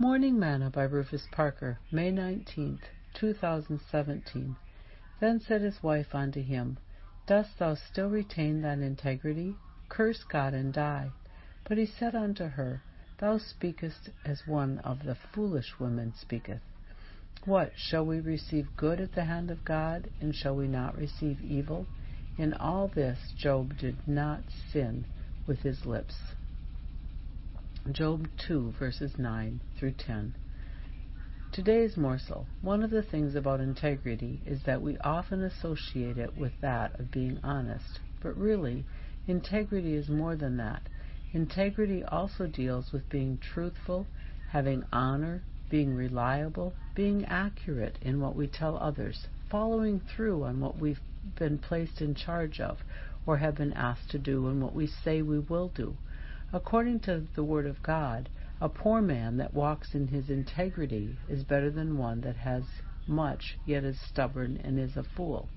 Morning Manna by Rufus Parker, May 19th, 2017. Then said his wife unto him, Dost thou still retain thine integrity? Curse God and die. But he said unto her, Thou speakest as one of the foolish women speaketh. What, shall we receive good at the hand of God, and shall we not receive evil? In all this Job did not sin with his lips. Job 2, verses 9 through 10. Today's morsel. One of the things about integrity is that we often associate it with that of being honest. But really, integrity is more than that. Integrity also deals with being truthful, having honor, being reliable, being accurate in what we tell others, following through on what we've been placed in charge of or have been asked to do and what we say we will do. According to the Word of God, a poor man that walks in his integrity is better than one that has much, yet is stubborn and is a fool.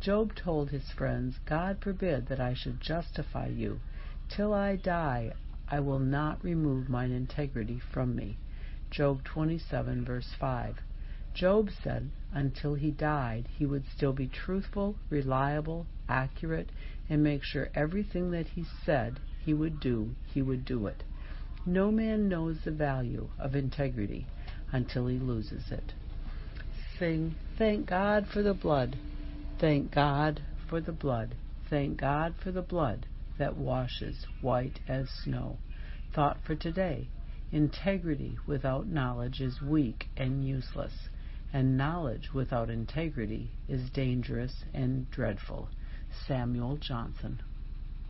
Job told his friends, God forbid that I should justify you. Till I die, I will not remove mine integrity from me. Job 27, verse 5. Job said until he died he would still be truthful, reliable, accurate, and make sure everything that he said he would do, he would do it. No man knows the value of integrity until he loses it. Sing, Thank God for the blood. Thank God for the blood. Thank God for the blood that washes white as snow. Thought for today. Integrity without knowledge is weak and useless, and knowledge without integrity is dangerous and dreadful. Samuel Johnson.